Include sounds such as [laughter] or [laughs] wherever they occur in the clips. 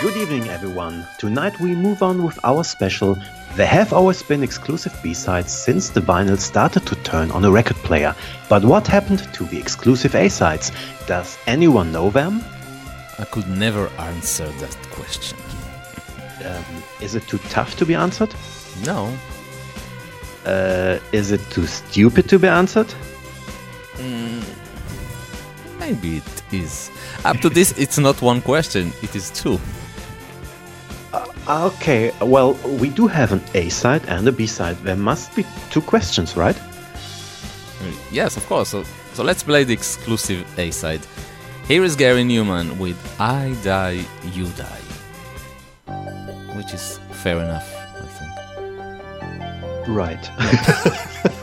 Good evening, everyone. Tonight we move on with our special. There have always been exclusive B-sides since the vinyl started to turn on a record player. But what happened to the exclusive A-sides? Does anyone know them? I could never answer that question. Um, is it too tough to be answered? No. Uh, is it too stupid to be answered? Maybe it is. Up to this, it's not one question, it is two. Uh, uh, okay, well, we do have an A-side and a B-side. There must be two questions, right? Mm, yes, of course. So, so let's play the exclusive A side. Here is Gary Numan with I Die, You Die. Which is fair enough, I think. Right. [laughs] [laughs]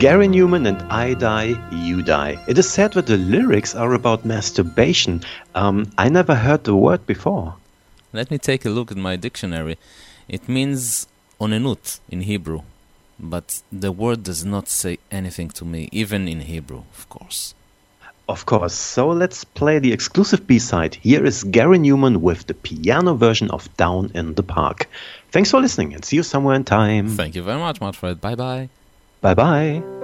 Gary Numan and I Die, You Die. It is said that the lyrics are about masturbation. Um, I never heard the word before. Let me take a look at my dictionary. It means onenut in Hebrew, but the word does not say anything to me, even in Hebrew, of course. Of course. So let's play the exclusive B side. Here is Gary Numan with the piano version of Down in the Park. Thanks for listening and see you somewhere in time. Thank you very much, Manfred. Bye bye. Bye bye.